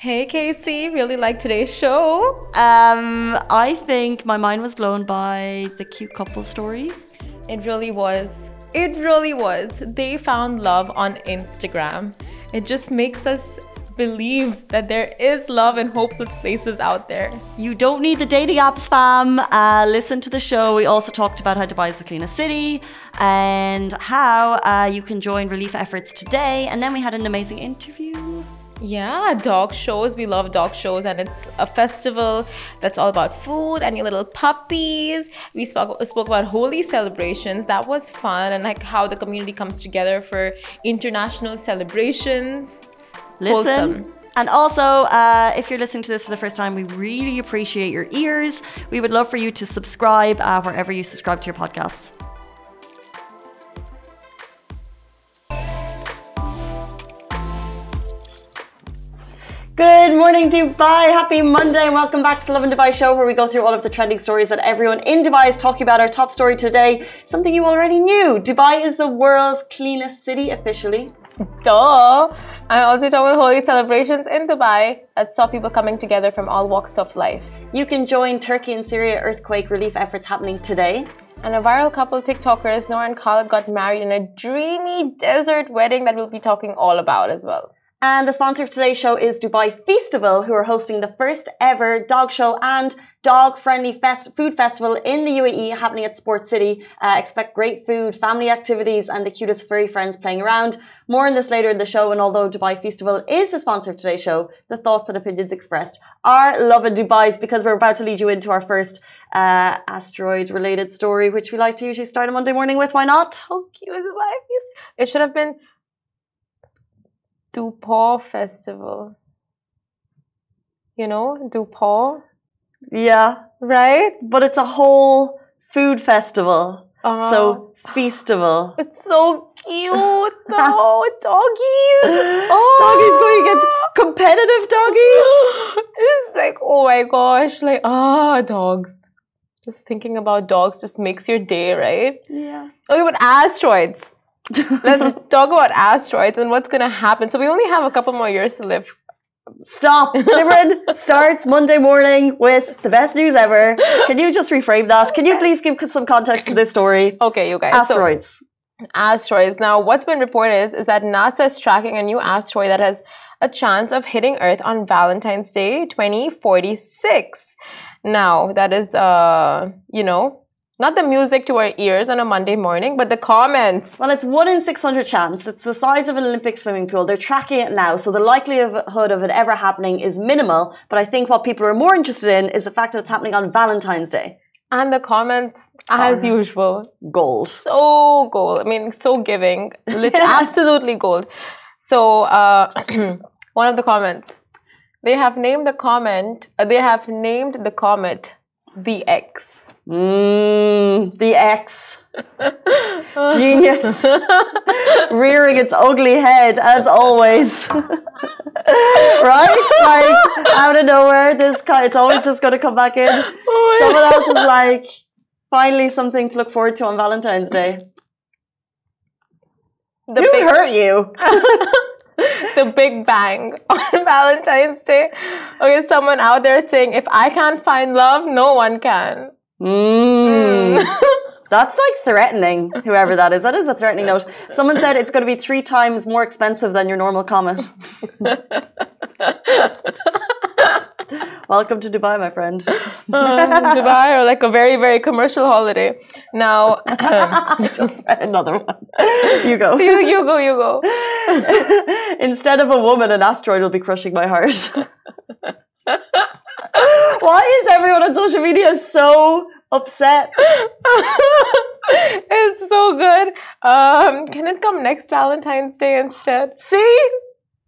Hey Casey, really like today's show. Um, I think my mind was blown by the cute couple story. It really was. It really was. They found love on Instagram. It just makes us believe that there is love in hopeless places out there. You don't need the dating apps, fam. Uh, listen to the show. We also talked about how Dubai is the cleanest city and how uh, you can join relief efforts today. And then we had an amazing interview. Yeah, dog shows. We love dog shows, and it's a festival that's all about food and your little puppies. We spoke spoke about Holi celebrations. That was fun, and like how the community comes together for international celebrations. Listen. Wholesome. And also, uh, if you're listening to this for the first time, we really appreciate your ears. We would love for you to subscribe uh, wherever you subscribe to your podcasts. Good morning, Dubai. Happy Monday, and welcome back to the Lovin Dubai show, where we go through all of the trending stories that everyone in Dubai is talking about. Our top story today, something you already knew: Dubai is the world's cleanest city officially. Duh. I also talk about Holi celebrations in Dubai that saw people coming together from all walks of life. You can join Turkey and Syria earthquake relief efforts happening today. And a viral couple TikTokers, Noor and Khalid, got married in a dreamy desert wedding that we'll be talking all about as well. And the sponsor of today's show is Dubai Feastival, who are hosting the first ever dog show and dog friendly fest- food festival in the UAE happening at Sport City. Uh, expect great food, family activities, and the cutest furry friends playing around. More on this later in the show. And although Dubai Feastival is the sponsor of today's show, the thoughts and opinions expressed are Lovin Dubai's because we're about to lead you into our first uh, asteroid related story, which we like to usually start a Monday morning with. Why not? How cute? It should have been Dupont Festival. You know, Dupont, Yeah, right? but it's a whole food festival. So, festival. it's so cute though, doggies. Oh. Doggies going against competitive doggies. It's like, oh my gosh, like, ah, dogs. Just thinking about dogs just makes your day, right? Yeah. Okay, but asteroids. Let's talk about asteroids and what's gonna happen. So we only have a couple more years to live. Stop. Simran starts Monday morning with the best news ever. Can you just reframe that? Can you please give some context to this story? Okay, you guys. So, Asteroids. asteroids. Now, what's been reported is, is that NASA is tracking a new asteroid that has a chance of hitting Earth on Valentine's Day 2046. Now, that is, uh, you know, not the music to our ears on a Monday morning, but the comments. Well, it's one in 600 chance. It's the size of an Olympic swimming pool. They're tracking it now, so the likelihood of it ever happening is minimal. But I think what people are more interested in is the fact that it's happening on Valentine's Day. And the comments, as usual, Gold. so gold. I mean, so giving. Absolutely gold. So, uh, one of the comments, they have named the comment, uh, they have named the comet the X. Mmm, the X. Genius. Rearing its ugly head, as always. right? Like, out of nowhere, this guy, it's always just going to come back in. Oh Someone else is like, finally something to look forward to on Valentine's Day. The Who big, hurt you? the Big Bang on Valentine's Day. Okay, someone out there saying, if I can't find love, no one can. Mmm. That's like threatening, whoever that is. That is a threatening note. Someone said it's going to be three times more expensive than your normal comet. Welcome to Dubai, my friend. Uh, Dubai or like a very, very commercial holiday. Now, Just read another one. You go. you, you go, you go. Instead of a woman, an asteroid will be crushing my heart. Why is everyone on social media so upset? it's so good. Um, can it come next Valentine's Day instead? See?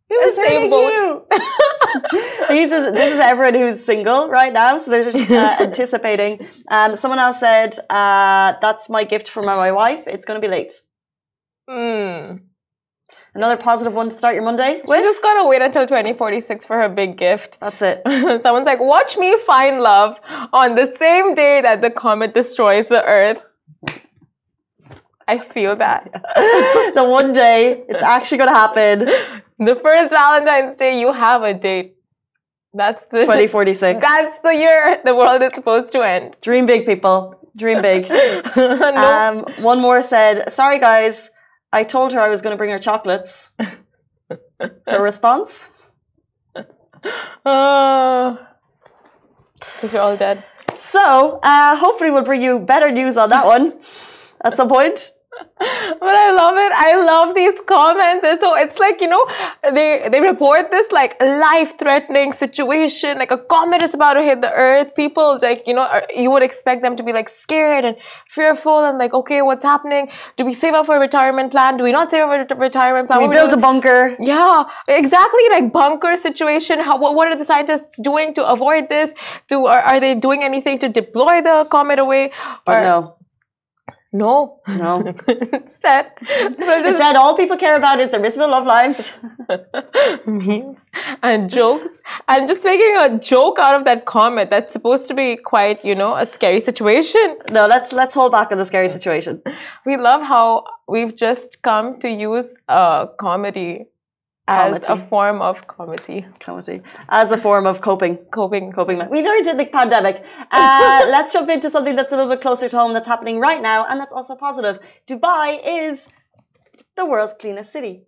Who's Same saying you? These is, this is everyone who's single right now, so they're just uh, anticipating. Um, someone else said, uh, that's my gift for my, my wife. It's going to be late. Mm. Another positive one to start your Monday She's with. just gotta wait until 2046 for her big gift. That's it. Someone's like, watch me find love on the same day that the comet destroys the earth. I feel that. the one day it's actually to happen. The first Valentine's Day, you have a date. That's the 2046. That's the year the world is supposed to end. Dream big, people. Dream big. no. um, one more said, "Sorry guys, I told her I was going to bring her chocolates." her response? Uh, because we're all dead. So, uh, hopefully, we'll bring you better news on that one at some point but I love it. I love these comments. And so it's like, you know, they they report this like life-threatening situation, like a comet is about to hit the earth. People like, you know, you would expect them to be like scared and fearful and like, okay, what's happening? Do we save up for a retirement plan? Do we not save up for a retirement plan? Do we build a bunker? Yeah, exactly. Like bunker situation. How, what, what are the scientists doing to avoid this? Do are, are they doing anything to deploy the comet away? Or, no. No. No. Instead, Instead, all people care about is their miserable love lives. Memes and jokes. And just making a joke out of that comment that's supposed to be quite, you know, a scary situation. No, let's let's hold back on the scary situation. We love how we've just come to use uh, comedy as a form of comedy. Comedy. As a form of coping. Coping. Coping. We learned in the pandemic. Uh, let's jump into something that's a little bit closer to home that's happening right now, and that's also positive. Dubai is the world's cleanest city.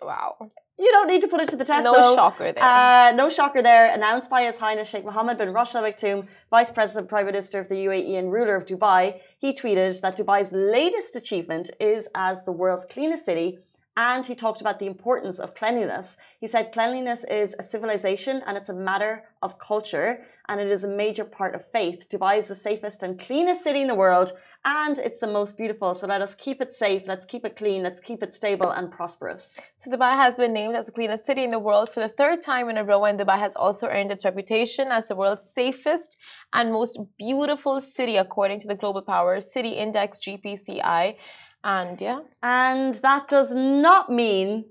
Wow. You don't need to put it to the test. No though. shocker there. Uh, no shocker there. Announced by His Highness Sheikh Mohammed bin Rashid Al Maktoum, Vice President, Prime Minister of the UAE, and ruler of Dubai. He tweeted that Dubai's latest achievement is as the world's cleanest city and he talked about the importance of cleanliness. He said cleanliness is a civilization and it's a matter of culture and it is a major part of faith. Dubai is the safest and cleanest city in the world and it's the most beautiful. So let us keep it safe, let's keep it clean, let's keep it stable and prosperous. So Dubai has been named as the cleanest city in the world for the third time in a row, and Dubai has also earned its reputation as the world's safest and most beautiful city according to the Global Power City Index GPCI. And yeah. And that does not mean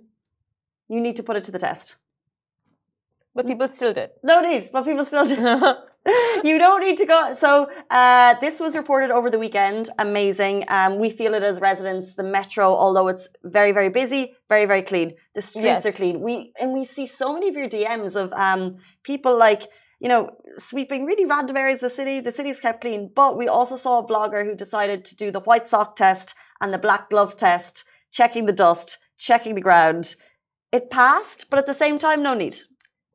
you need to put it to the test. But people still did. No need, but people still did. you don't need to go. So uh, this was reported over the weekend. Amazing. Um, we feel it as residents. The metro, although it's very, very busy, very, very clean. The streets yes. are clean. We and we see so many of your DMs of um, people like you know sweeping really random areas of the city. The city's kept clean, but we also saw a blogger who decided to do the white sock test and the black glove test, checking the dust, checking the ground. It passed, but at the same time, no need.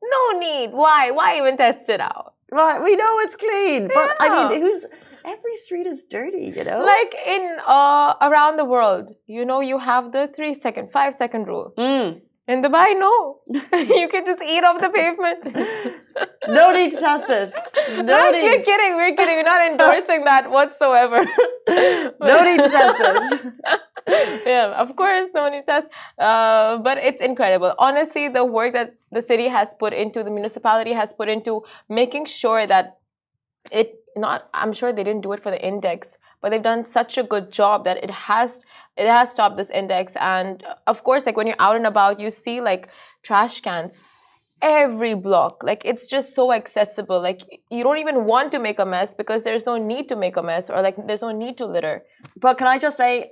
No need. Why? Why even test it out? Right, we know it's clean, but yeah. I mean, who's every street is dirty, you know? Like in uh, around the world, you know, you have the three second, five second rule. Mm. In Dubai, no. you can just eat off the pavement. no need to test it. No need. We're kidding. We're kidding. We're not endorsing that whatsoever. no need to test it. yeah, of course, no need to test. Uh, but it's incredible. Honestly, the work that the city has put into, the municipality has put into making sure that it not i'm sure they didn't do it for the index but they've done such a good job that it has it has stopped this index and of course like when you're out and about you see like trash cans every block like it's just so accessible like you don't even want to make a mess because there's no need to make a mess or like there's no need to litter but can i just say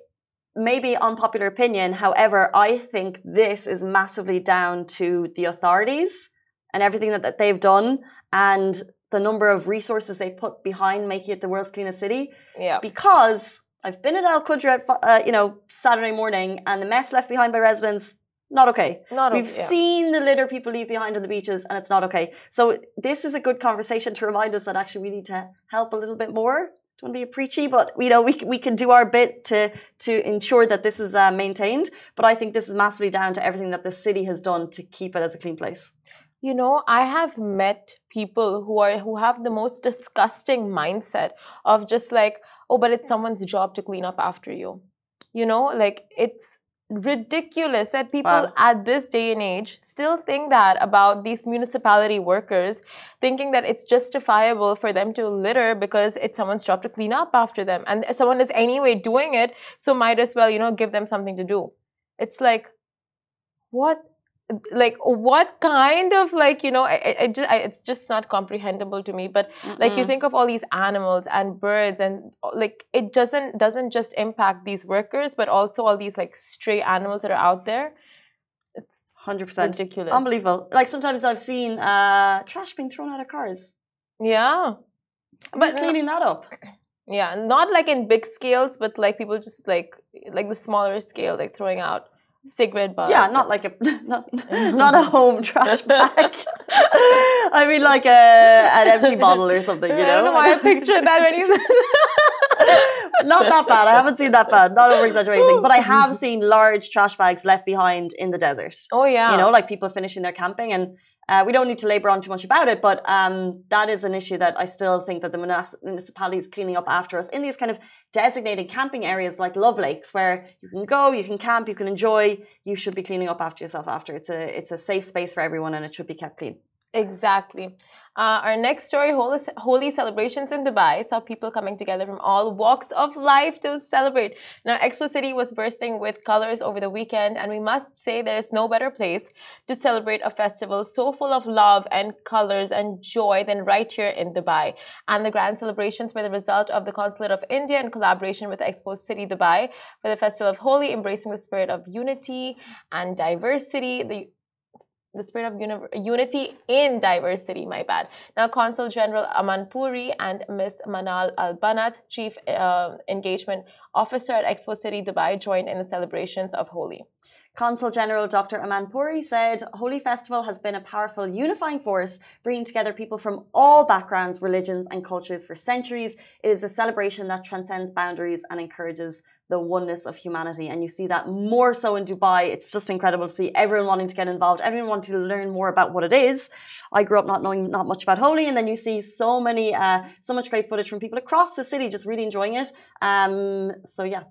maybe unpopular opinion however i think this is massively down to the authorities and everything that, that they've done and the number of resources they put behind making it the world's cleanest city. Yeah. Because I've been in Al Qudra uh, you know Saturday morning, and the mess left behind by residents not okay. Not We've yeah. seen the litter people leave behind on the beaches, and it's not okay. So this is a good conversation to remind us that actually we need to help a little bit more. Don't want to be preachy, but you know we we can do our bit to to ensure that this is uh, maintained. But I think this is massively down to everything that the city has done to keep it as a clean place. You know, I have met people who are who have the most disgusting mindset of just like, oh, but it's someone's job to clean up after you. You know, like it's ridiculous that people wow. at this day and age still think that about these municipality workers, thinking that it's justifiable for them to litter because it's someone's job to clean up after them. And someone is anyway doing it, so might as well, you know, give them something to do. It's like, what like what kind of like you know I, I just, I, it's just not comprehensible to me but Mm-mm. like you think of all these animals and birds and like it doesn't doesn't just impact these workers but also all these like stray animals that are out there It's Hundred percent ridiculous. unbelievable. Like sometimes I've seen uh, trash being thrown out of cars. Yeah. But cleaning that up. Yeah, not like in big scales, but like people just like like the smaller scale, like throwing out cigarette butts. Yeah, not like a not, not a home trash bag. I mean, like a an empty bottle or something. You I don't know know, why I pictured that when you said not that bad. I haven't seen that bad. Not over exaggerating, but I have seen large trash bags left behind in the desert. Oh yeah. You know, like people finishing their camping, and uh, we don't need to labour on too much about it. But um, that is an issue that I still think that the municipality is cleaning up after us in these kind of designated camping areas like Love Lakes, where you can go, you can camp, you can enjoy. You should be cleaning up after yourself after. It's a it's a safe space for everyone, and it should be kept clean. Exactly. Uh, our next story Holi, Holi celebrations in Dubai saw people coming together from all walks of life to celebrate. Now, Expo City was bursting with colors over the weekend, and we must say there's no better place to celebrate a festival so full of love and colors and joy than right here in Dubai. And the grand celebrations were the result of the Consulate of India in collaboration with Expo City Dubai for the Festival of Holi, embracing the spirit of unity and diversity. The the spirit of uni- unity in diversity, my bad. Now, Consul General Aman Puri and Ms. Manal Al Banat, Chief uh, Engagement Officer at Expo City Dubai, joined in the celebrations of Holi. Consul General Dr. Aman Puri said, Holi Festival has been a powerful unifying force, bringing together people from all backgrounds, religions, and cultures for centuries. It is a celebration that transcends boundaries and encourages the oneness of humanity. And you see that more so in Dubai. It's just incredible to see everyone wanting to get involved, everyone wanting to learn more about what it is. I grew up not knowing not much about Holi, and then you see so many, uh, so much great footage from people across the city just really enjoying it. Um, so yeah.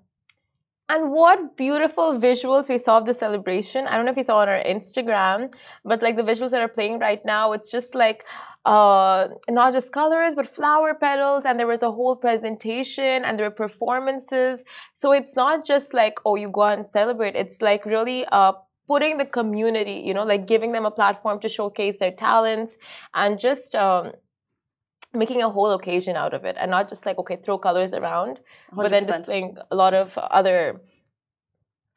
And what beautiful visuals we saw of the celebration. I don't know if you saw on our Instagram, but like the visuals that are playing right now, it's just like uh, not just colors, but flower petals. And there was a whole presentation and there were performances. So it's not just like, oh, you go out and celebrate. It's like really uh, putting the community, you know, like giving them a platform to showcase their talents and just. Um, making a whole occasion out of it and not just like okay throw colors around 100%. but then displaying a lot of other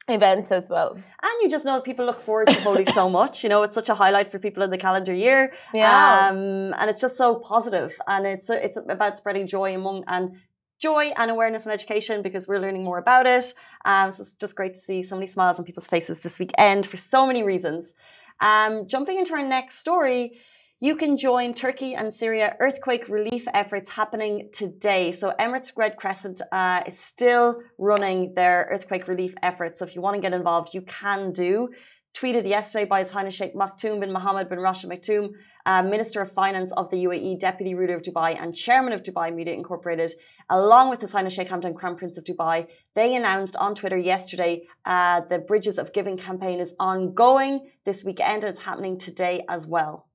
events as well. And you just know people look forward to Holi so much you know it's such a highlight for people in the calendar year. Yeah. Um, and it's just so positive and it's it's about spreading joy among and joy and awareness and education because we're learning more about it. Um, so it's just great to see so many smiles on people's faces this weekend for so many reasons. Um, jumping into our next story you can join Turkey and Syria earthquake relief efforts happening today. So, Emirates Red Crescent uh, is still running their earthquake relief efforts. So, if you want to get involved, you can do. Tweeted yesterday by His Highness Sheikh Maktoum bin Mohammed bin Rashid Maktoum, uh, Minister of Finance of the UAE, Deputy Ruler of Dubai, and Chairman of Dubai Media Incorporated, along with His Highness Sheikh Hamdan, Crown Prince of Dubai. They announced on Twitter yesterday uh, the Bridges of Giving campaign is ongoing this weekend and it's happening today as well.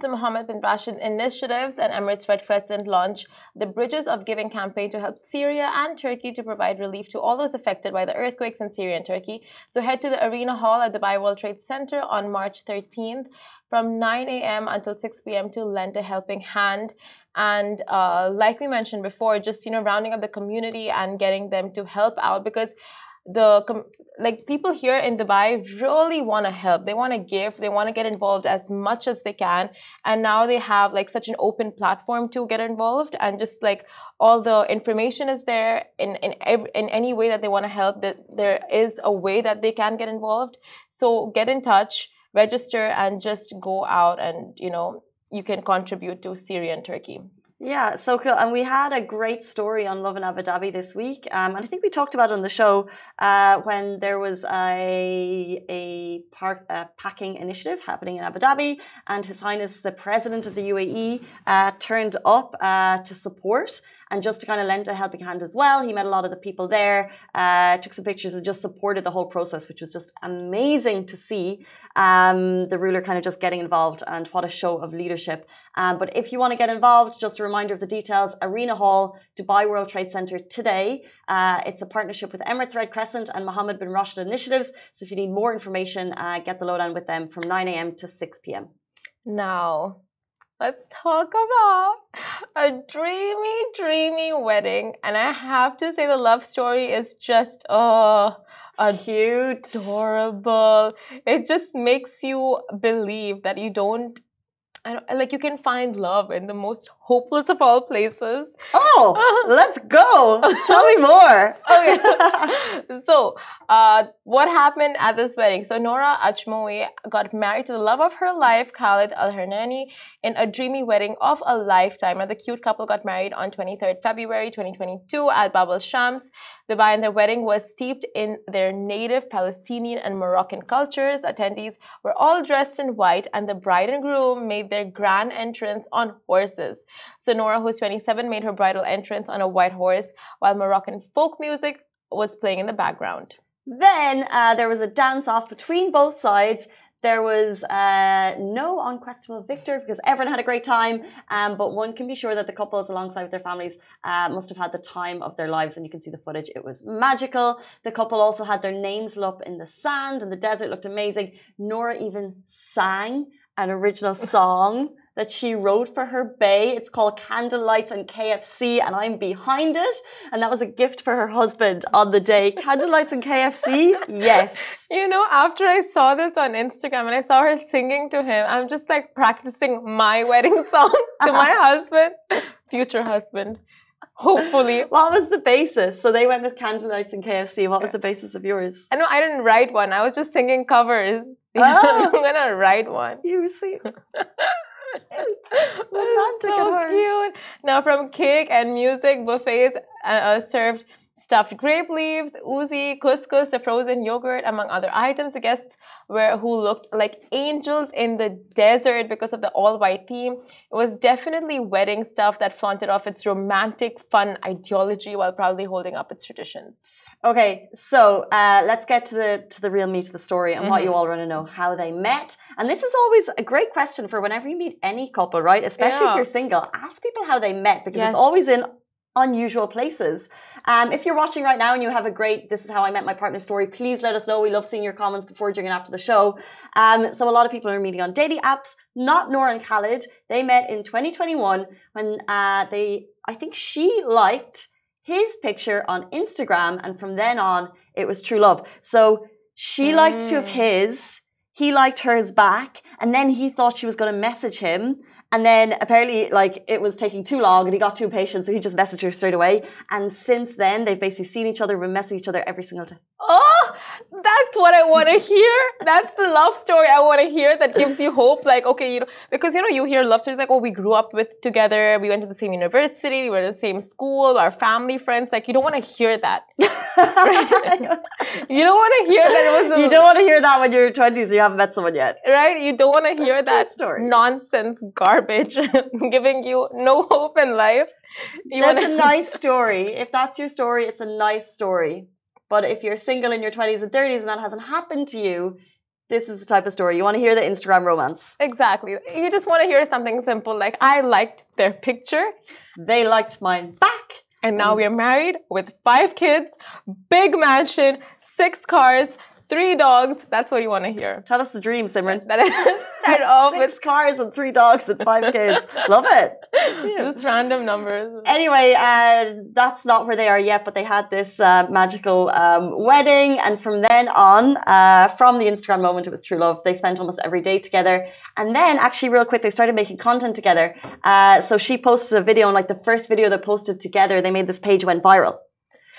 So Mohammed bin Rashid Initiatives and Emirates Red Crescent launch the Bridges of Giving campaign to help Syria and Turkey to provide relief to all those affected by the earthquakes in Syria and Turkey. So head to the Arena Hall at the Dubai World Trade Center on March 13th from 9 a.m. until 6 p.m. to lend a helping hand. And uh, like we mentioned before, just you know rounding up the community and getting them to help out because the like people here in Dubai really want to help. They want to give. They want to get involved as much as they can. And now they have like such an open platform to get involved, and just like all the information is there in in every, in any way that they want to help. That there is a way that they can get involved. So get in touch, register, and just go out and you know you can contribute to Syria and Turkey. Yeah, so cool. And we had a great story on Lovin Abu Dhabi this week. Um, and I think we talked about it on the show uh, when there was a, a park, a packing initiative happening in Abu Dhabi. And His Highness, the President of the UAE, uh, turned up uh, to support and just to kind of lend a helping hand as well. He met a lot of the people there, uh, took some pictures, and just supported the whole process, which was just amazing to see. Um, the ruler kind of just getting involved, and what a show of leadership. Um, but if you want to get involved, just a reminder of the details Arena Hall, Dubai World Trade Center today. Uh, it's a partnership with Emirates Red Crescent and Mohammed bin Rashid Initiatives. So if you need more information, uh, get the lowdown with them from 9 a.m. to 6 p.m. Now, let's talk about a dreamy, dreamy wedding. And I have to say, the love story is just, oh, cute. adorable. It just makes you believe that you don't. I don't, like you can find love in the most hopeless of all places. Oh, let's go. Tell me more. Okay. so, uh, what happened at this wedding? So, Nora Ajmoui got married to the love of her life, Khalid Al Hernani, in a dreamy wedding of a lifetime. Now, the cute couple got married on 23rd February 2022 at Bab al Shams. The Dubai, and their wedding was steeped in their native Palestinian and Moroccan cultures. Attendees were all dressed in white, and the bride and groom made their grand entrance on horses. So Nora, who's 27, made her bridal entrance on a white horse, while Moroccan folk music was playing in the background. Then uh, there was a dance off between both sides. There was uh, no unquestionable victor because everyone had a great time. Um, but one can be sure that the couples, alongside with their families, uh, must have had the time of their lives. And you can see the footage; it was magical. The couple also had their names up in the sand and the desert. Looked amazing. Nora even sang an original song that she wrote for her bay. It's called Candlelights and KFC, and I'm behind it. And that was a gift for her husband on the day. Candlelights and KFC? Yes. You know, after I saw this on Instagram and I saw her singing to him, I'm just like practicing my wedding song to my husband, future husband. Hopefully. What was the basis? So they went with Candlelights and KFC. What was the basis of yours? I know I didn't write one. I was just singing covers. Oh. I'm gonna write one. You see. Romantic so cute. Now, from cake and music, buffets uh, uh, served stuffed grape leaves, ouzi, couscous, a frozen yogurt, among other items. The guests were who looked like angels in the desert because of the all-white theme. It was definitely wedding stuff that flaunted off its romantic, fun ideology while proudly holding up its traditions. Okay, so uh, let's get to the to the real meat of the story and mm-hmm. what you all want to know how they met. And this is always a great question for whenever you meet any couple, right? Especially yeah. if you're single. Ask people how they met because yes. it's always in unusual places. Um, if you're watching right now and you have a great "This is how I met my partner" story, please let us know. We love seeing your comments before, during, and after the show. Um, so a lot of people are meeting on dating apps. Not Nora and Khalid. They met in 2021 when uh, they, I think she liked his picture on Instagram, and from then on, it was true love. So she mm. liked two of his, he liked hers back, and then he thought she was going to message him. And then apparently, like, it was taking too long and he got too impatient, so he just messaged her straight away. And since then, they've basically seen each other, been messaging each other every single day. Oh, that's what I want to hear. That's the love story I want to hear that gives you hope. Like, okay, you know, because, you know, you hear love stories like, oh, we grew up with together, we went to the same university, we were in the same school, our family, friends. Like, you don't want to hear that. you don't want to hear that it was a, You don't want to hear that when you're 20s you haven't met someone yet. Right? You don't want to hear that story. nonsense garbage garbage, giving you no hope in life. You that's wanna... a nice story. If that's your story, it's a nice story. But if you're single in your 20s and 30s and that hasn't happened to you, this is the type of story. You want to hear the Instagram romance. Exactly. You just want to hear something simple like, I liked their picture. They liked mine back. And now we're married with five kids, big mansion, six cars, Three dogs. That's what you want to hear. Tell us the dream, Simran. That is start off Six with cars and three dogs and five kids. Love it. Yeah. Just random numbers. Anyway, uh, that's not where they are yet, but they had this uh, magical um, wedding, and from then on, uh, from the Instagram moment, it was true love. They spent almost every day together, and then actually, real quick, they started making content together. Uh, so she posted a video, and like the first video they posted together, they made this page went viral.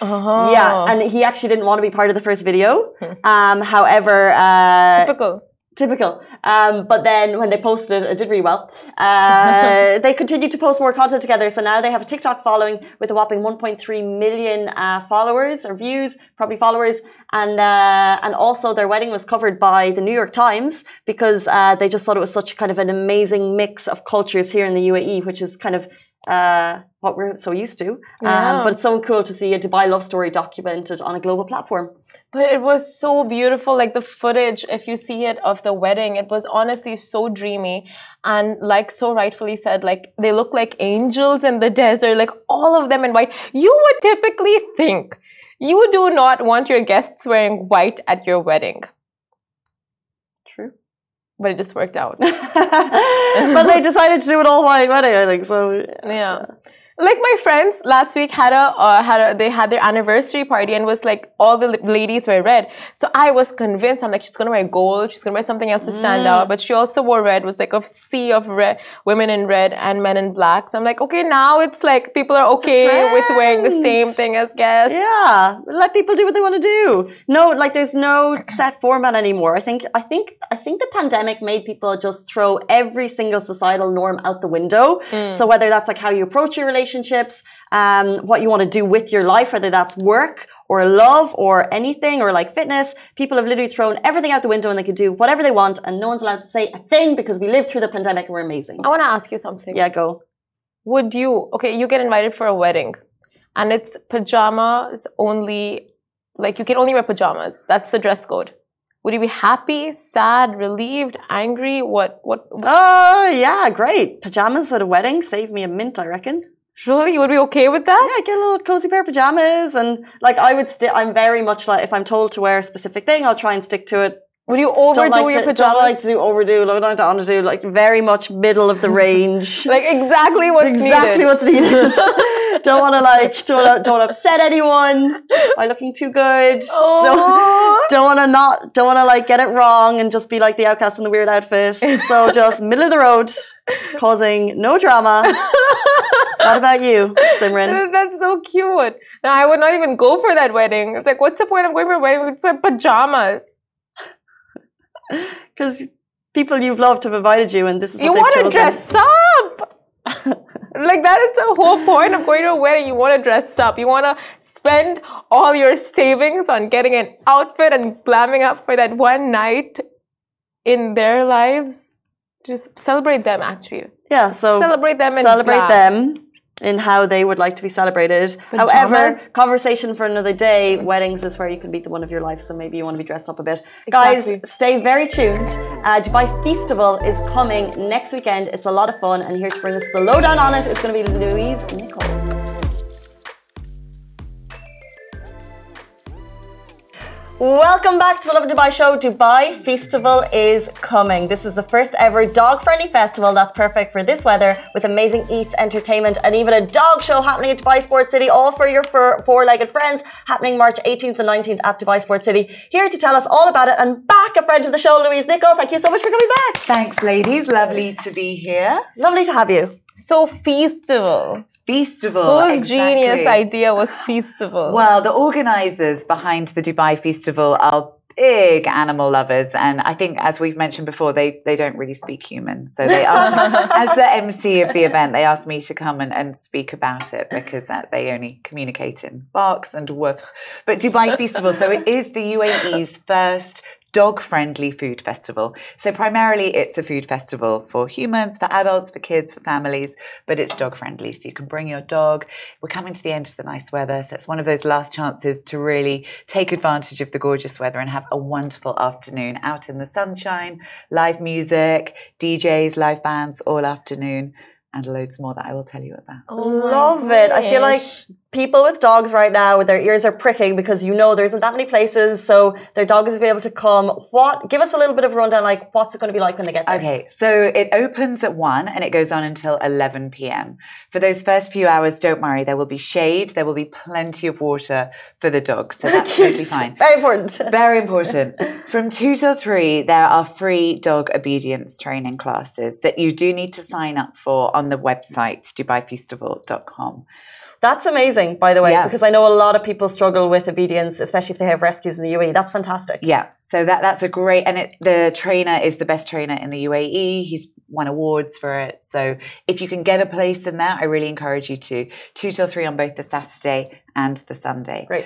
Uh-huh. Yeah, and he actually didn't want to be part of the first video. Hmm. um, however, uh, typical. Typical. Um, but then when they posted, it did really well. Uh, they continued to post more content together. So now they have a TikTok following with a whopping 1.3 million uh, followers or views, probably followers. And uh, and also their wedding was covered by the New York Times because uh, they just thought it was such kind of an amazing mix of cultures here in the UAE, which is kind of uh, what we're so used to. Um, yeah. Um, but it's so cool to see a Dubai love story documented on a global platform. But it was so beautiful. Like the footage, if you see it of the wedding, it was honestly so dreamy. And like so rightfully said, like they look like angels in the desert, like all of them in white. You would typically think you do not want your guests wearing white at your wedding but it just worked out. but they decided to do it all white wedding, I think. So yeah. Like my friends last week had a uh, had a they had their anniversary party and was like all the ladies were red. So i was convinced i'm like she's gonna wear gold she's gonna wear something else to stand mm. out. But she also wore red was like a sea of red women in red and men in black. So i'm like okay now it's like people are okay with wearing the same thing as guests. Yeah let people do what they want to do. No like there's no set format anymore. I think i think i think the pandemic made people just throw every single societal norm out the window. Mm. so whether that's like how you approach your relationship relationships, um, what you want to do with your life, whether that's work or love or anything or like fitness. People have literally thrown everything out the window and they can do whatever they want and no one's allowed to say a thing because we lived through the pandemic and we're amazing. I want to ask you something. Yeah, go. Would you, okay, you get invited for a wedding and it's pajamas only, like you can only wear pajamas. That's the dress code. Would you be happy, sad, relieved, angry? What? What? Oh, uh, yeah, great. Pajamas at a wedding save me a mint, I reckon. Really, you would be okay with that? Yeah, get a little cozy pair of pajamas, and like I would stick. I'm very much like if I'm told to wear a specific thing, I'll try and stick to it. Would you overdo like your to, pajamas? Don't like to do overdo. Don't like to underdo. Like very much middle of the range. like exactly what's exactly needed. what's needed. don't want to like don't don't upset anyone by looking too good. Oh. Don't don't want to not don't want to like get it wrong and just be like the outcast in the weird outfit. So just middle of the road, causing no drama. What about you, Simran? That's so cute. No, I would not even go for that wedding. It's like, what's the point of going for a wedding with my pajamas? Because people you've loved have invited you, and this is you want to dress up. like that is the whole point of going to a wedding. You want to dress up. You want to spend all your savings on getting an outfit and glamming up for that one night in their lives. Just celebrate them, actually. Yeah. So celebrate them. celebrate them in how they would like to be celebrated. Pajamas. However, conversation for another day. Weddings is where you can meet the one of your life, so maybe you want to be dressed up a bit. Exactly. Guys, stay very tuned. Uh, Dubai Feastival is coming next weekend. It's a lot of fun, and here to bring us the lowdown on it is going to be Louise Nichols. Welcome back to the Lovin Dubai show. Dubai Feastival is coming. This is the first ever dog friendly festival that's perfect for this weather with amazing eats, entertainment, and even a dog show happening at Dubai Sports City, all for your four legged friends, happening March 18th and 19th at Dubai Sports City. Here to tell us all about it and back a friend of the show, Louise Nichol. Thank you so much for coming back. Thanks, ladies. Lovely to be here. Lovely to have you. So, Feastival. Feastival. Whose exactly. genius idea was Feastival? Well, the organisers behind the Dubai Feastival are big animal lovers and i think as we've mentioned before they they don't really speak human so they asked me as the mc of the event they asked me to come and, and speak about it because uh, they only communicate in barks and woofs but dubai feastival so it is the uae's first dog friendly food festival. So primarily it's a food festival for humans, for adults, for kids, for families, but it's dog friendly. So you can bring your dog. We're coming to the end of the nice weather. So it's one of those last chances to really take advantage of the gorgeous weather and have a wonderful afternoon out in the sunshine, live music, DJs, live bands all afternoon and loads more that I will tell you about. Oh Love it. I feel like people with dogs right now, their ears are pricking because you know there isn't that many places, so their dog is be able to come. What? Give us a little bit of a rundown. Like, what's it going to be like when they get there? Okay, so it opens at one and it goes on until eleven p.m. For those first few hours, don't worry, there will be shade. There will be plenty of water for the dogs, so that's totally fine. Very important. Very important. From two till three, there are free dog obedience training classes that you do need to sign up for on the website dubaifeastival.com. That's amazing, by the way, yeah. because I know a lot of people struggle with obedience, especially if they have rescues in the UAE. That's fantastic. Yeah, so that that's a great, and it, the trainer is the best trainer in the UAE. He's won awards for it. So if you can get a place in there, I really encourage you to. Two till three on both the Saturday and the Sunday. Great.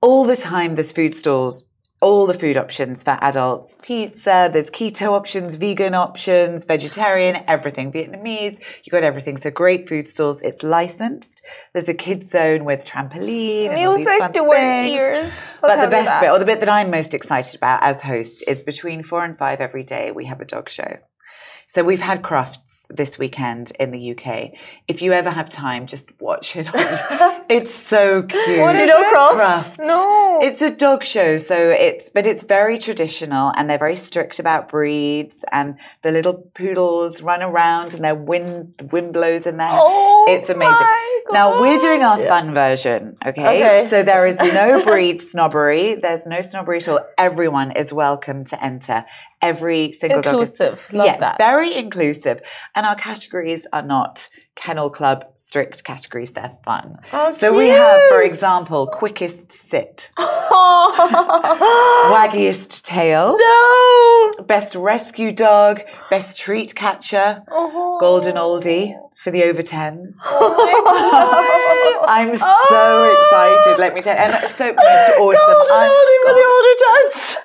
All the time, there's food stalls all the food options for adults. Pizza there's keto options vegan options vegetarian everything. Vietnamese you got everything. So great food stores it's licensed. There's a kids zone with trampoline and music to our ears. But the best bit or the bit that i'm most excited about as host is between four and five every day we have a dog show. So we've had crufts this weekend in the UK. If you ever have time, just watch it. it's so cute. What Do you is? Crofts? No. It's a dog show, so it's but it's very traditional, and they're very strict about breeds. And the little poodles run around, and their wind the wind blows in their. Oh it's amazing. Now we're doing our Yeah. fun version, okay? Okay. So there is no breed snobbery. There's no snobbery at all. Everyone is welcome to enter. Every single dog is Inclusive. Love yeah, that. very inclusive. And our categories are not kennel club strict categories. They're fun. Oh, so we have, for example, quickest sit, waggiest tail, no. best rescue dog, best treat catcher, Oh. golden oldie for the over tens. Oh. I'm so Oh. excited. Let me tell you, and so most awesome, Golden oldie for the older dads.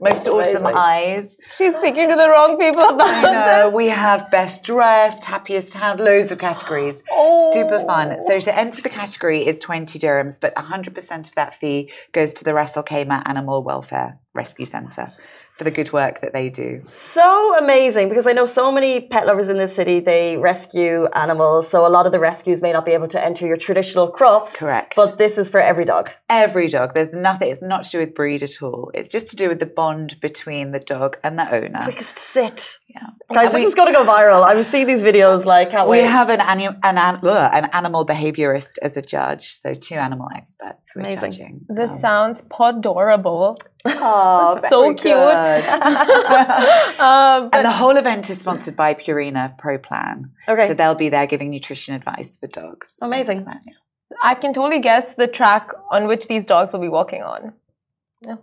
Most awesome Amazing. eyes. She's speaking to the wrong people I know. We have best dressed, happiest hound, loads of categories. Oh. Super fun. So oh. to enter the category is 20 dirhams, but 100% of that fee goes to the Ras Al Khaimah Animal Welfare Rescue Centre for the good work that they do. So amazing because I know so many pet lovers in this city. They rescue animals, so a lot of the rescues may not be able to enter your traditional Crufts. Correct. But this is for every dog. Every dog, there's nothing, it's not to do with breed at all. It's just to do with the bond between the dog and the owner. Quickest sit. Yeah. Guys, And this we- is going to go viral. I'm seeing these videos like, can't We wait. have an, anu- an, an, ugh, an animal behaviorist as a judge, so two animal experts who are Amazing. judging. This Um, sounds podorable. Oh, so cute. Um, and the whole event is sponsored by Purina Pro Plan. Okay. So they'll be there giving nutrition advice for dogs. Amazing. I can totally guess the track on which these dogs will be walking on.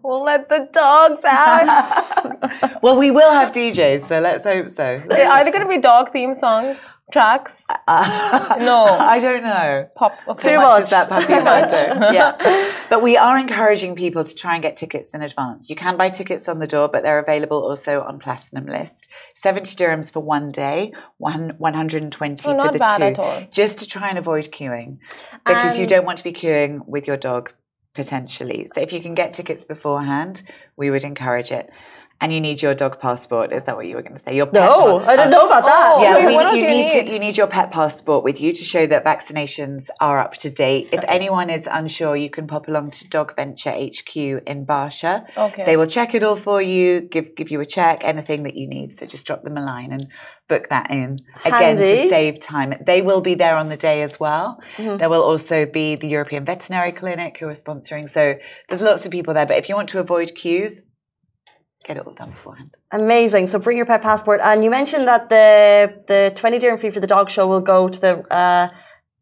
We'll let the dogs out. well, we will have DJs, so let's hope so. Are there going to be dog theme songs, tracks? Uh, No. I don't know. Pop. Okay. Too much. is that puppy yeah. But we are encouraging people to try and get tickets in advance. You can buy tickets on the door, but they're available also on Platinum List. 70 dirhams for one day, one, 120 Oh, for not the bad two. at all. Just to try and avoid queuing. Because you don't want to be queuing with your dog potentially. So if you can get tickets beforehand, we would encourage it. And you need your dog passport. Is that what you were going to say? Your pet No, I didn't know about that. Oh, yeah, wait, we, you, do you need, need? To, you need your pet passport with you to show that vaccinations are up to date. If anyone is unsure, you can pop along to Dog Venture HQ in Barsha. Okay. They will check it all for you, give give you a check, anything that you need. So just drop them a line and book that in again Handy. to save time. They will be there on the day as well. Mhm. There will also be the European Veterinary Clinic who are sponsoring. So there's lots of people there. But if you want to avoid queues, get it all done beforehand. Amazing. So bring your pet passport. And you mentioned that the the 20 dirham fee for the dog show will go to the uh,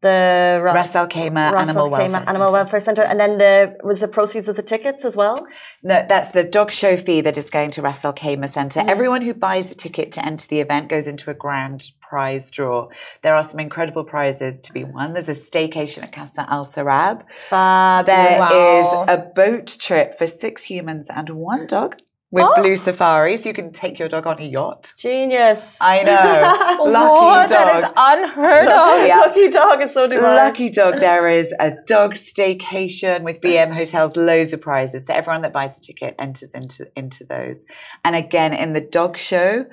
the Ra- Ras Al Khaimah Ras Animal Al Welfare Animal Centre. Welfare Centre. And then the was the proceeds of the tickets as well? No, that's the dog show fee that is going to Ras Al Khaimah Centre. Mm. Everyone who buys a ticket to enter the event goes into a grand prize draw. There are some incredible prizes to be won. There's a staycation at Qasr Al Sarab. Fab. There is Wow. a boat trip for six humans and one dog with Oh. blue safari, so you can take your dog on a yacht. Genius. I know. Lucky what? That is dog. unheard of. Yeah. Lucky dog is so divine. Lucky dog. There is a dog staycation with BM Hotels, loads of prizes. So everyone that buys a ticket enters into into those. And again, in the dog show,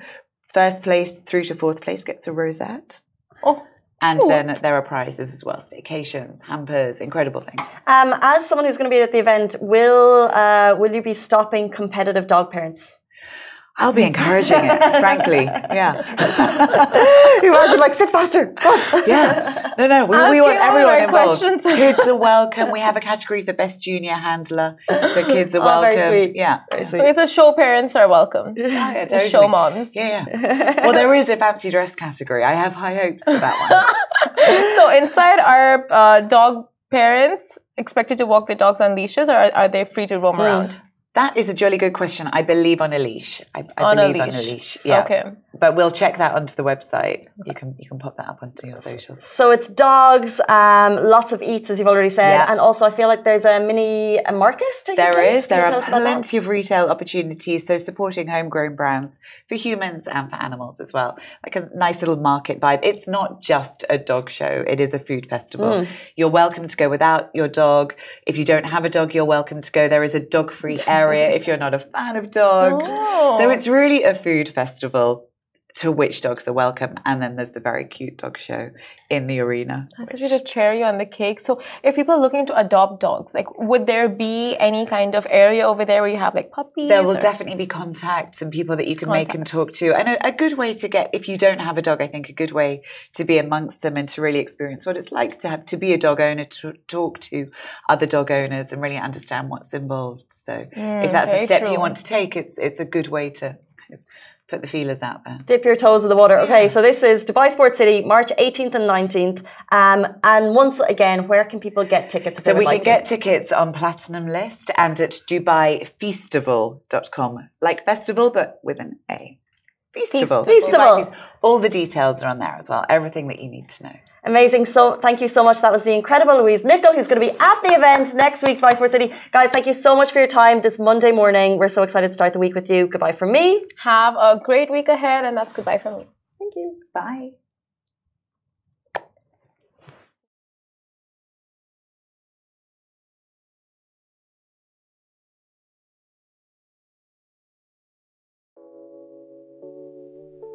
first place through to fourth place gets a rosette. Oh, And then there are prizes as well, staycations, hampers, incredible things. Um, as someone who's going to be at the event, will uh, will you be stopping competitive dog parents? I'll be encouraging it, frankly. Yeah. Imagine like sit faster. Yeah. No, no, we, we want everyone involved. questions. Kids are welcome. We have a category for best junior handler. So kids are Oh, very welcome. sweet. Yeah. Very sweet. Okay, so show parents are welcome. yeah, The show moms. Yeah, yeah. Well, there is a fancy dress category. I have high hopes for that one. so inside are uh, dog parents expected to walk their dogs on leashes or are, are they free to roam around? That is a jolly good question. I believe on a leash. I, I On a believe on a leash. leash. Yeah. Okay. But we'll check that onto the website. You can you can pop that up onto your socials. So it's dogs, um, lots of eats, as you've already said, Yeah. and also I feel like there's a mini market. taking There place. is. Can There are us about that? plenty of retail opportunities. So supporting homegrown brands for humans and for animals as well. Like a nice little market vibe. It's not just a dog show. It is a food festival. Mm. You're welcome to go without your dog. If you don't have a dog, you're welcome to go. There is a dog-free area if you're not a fan of dogs. Oh. So it's really a food festival. To which dogs are welcome. And then there's the very cute dog show in the arena. That's which... the cherry on the cake. So if people are looking to adopt dogs, like would there be any kind of area over there where you have like puppies? There will or... definitely be contacts and people that you can contacts. make and talk to. And a, a, good way to get, if you don't have a dog, I think a good way to be amongst them and to really experience what it's like to have to be a dog owner, to talk to other dog owners and really understand what's involved. So mm, if that's a step true. you want to take, it's it's a good way to put the feelers out there. Dip your toes in the water. Okay, so this is Dubai Sports City, March 18th and 19th. Um, and once again, where can people get tickets? So we can to? get tickets on Platinum List and at DubaiFeastival.com, like festival, but with an A. Feastival. Feastival. All the details are on there as well. Everything that you need to know. Amazing. So thank you so much. That was the incredible Louise Nichol, who's going to be at the event next week, Dubai Sports City. Guys, thank you so much for your time this Monday morning. We're so excited to start the week with you. Goodbye from me. Have a great week ahead, and that's goodbye from me. Thank you. Bye.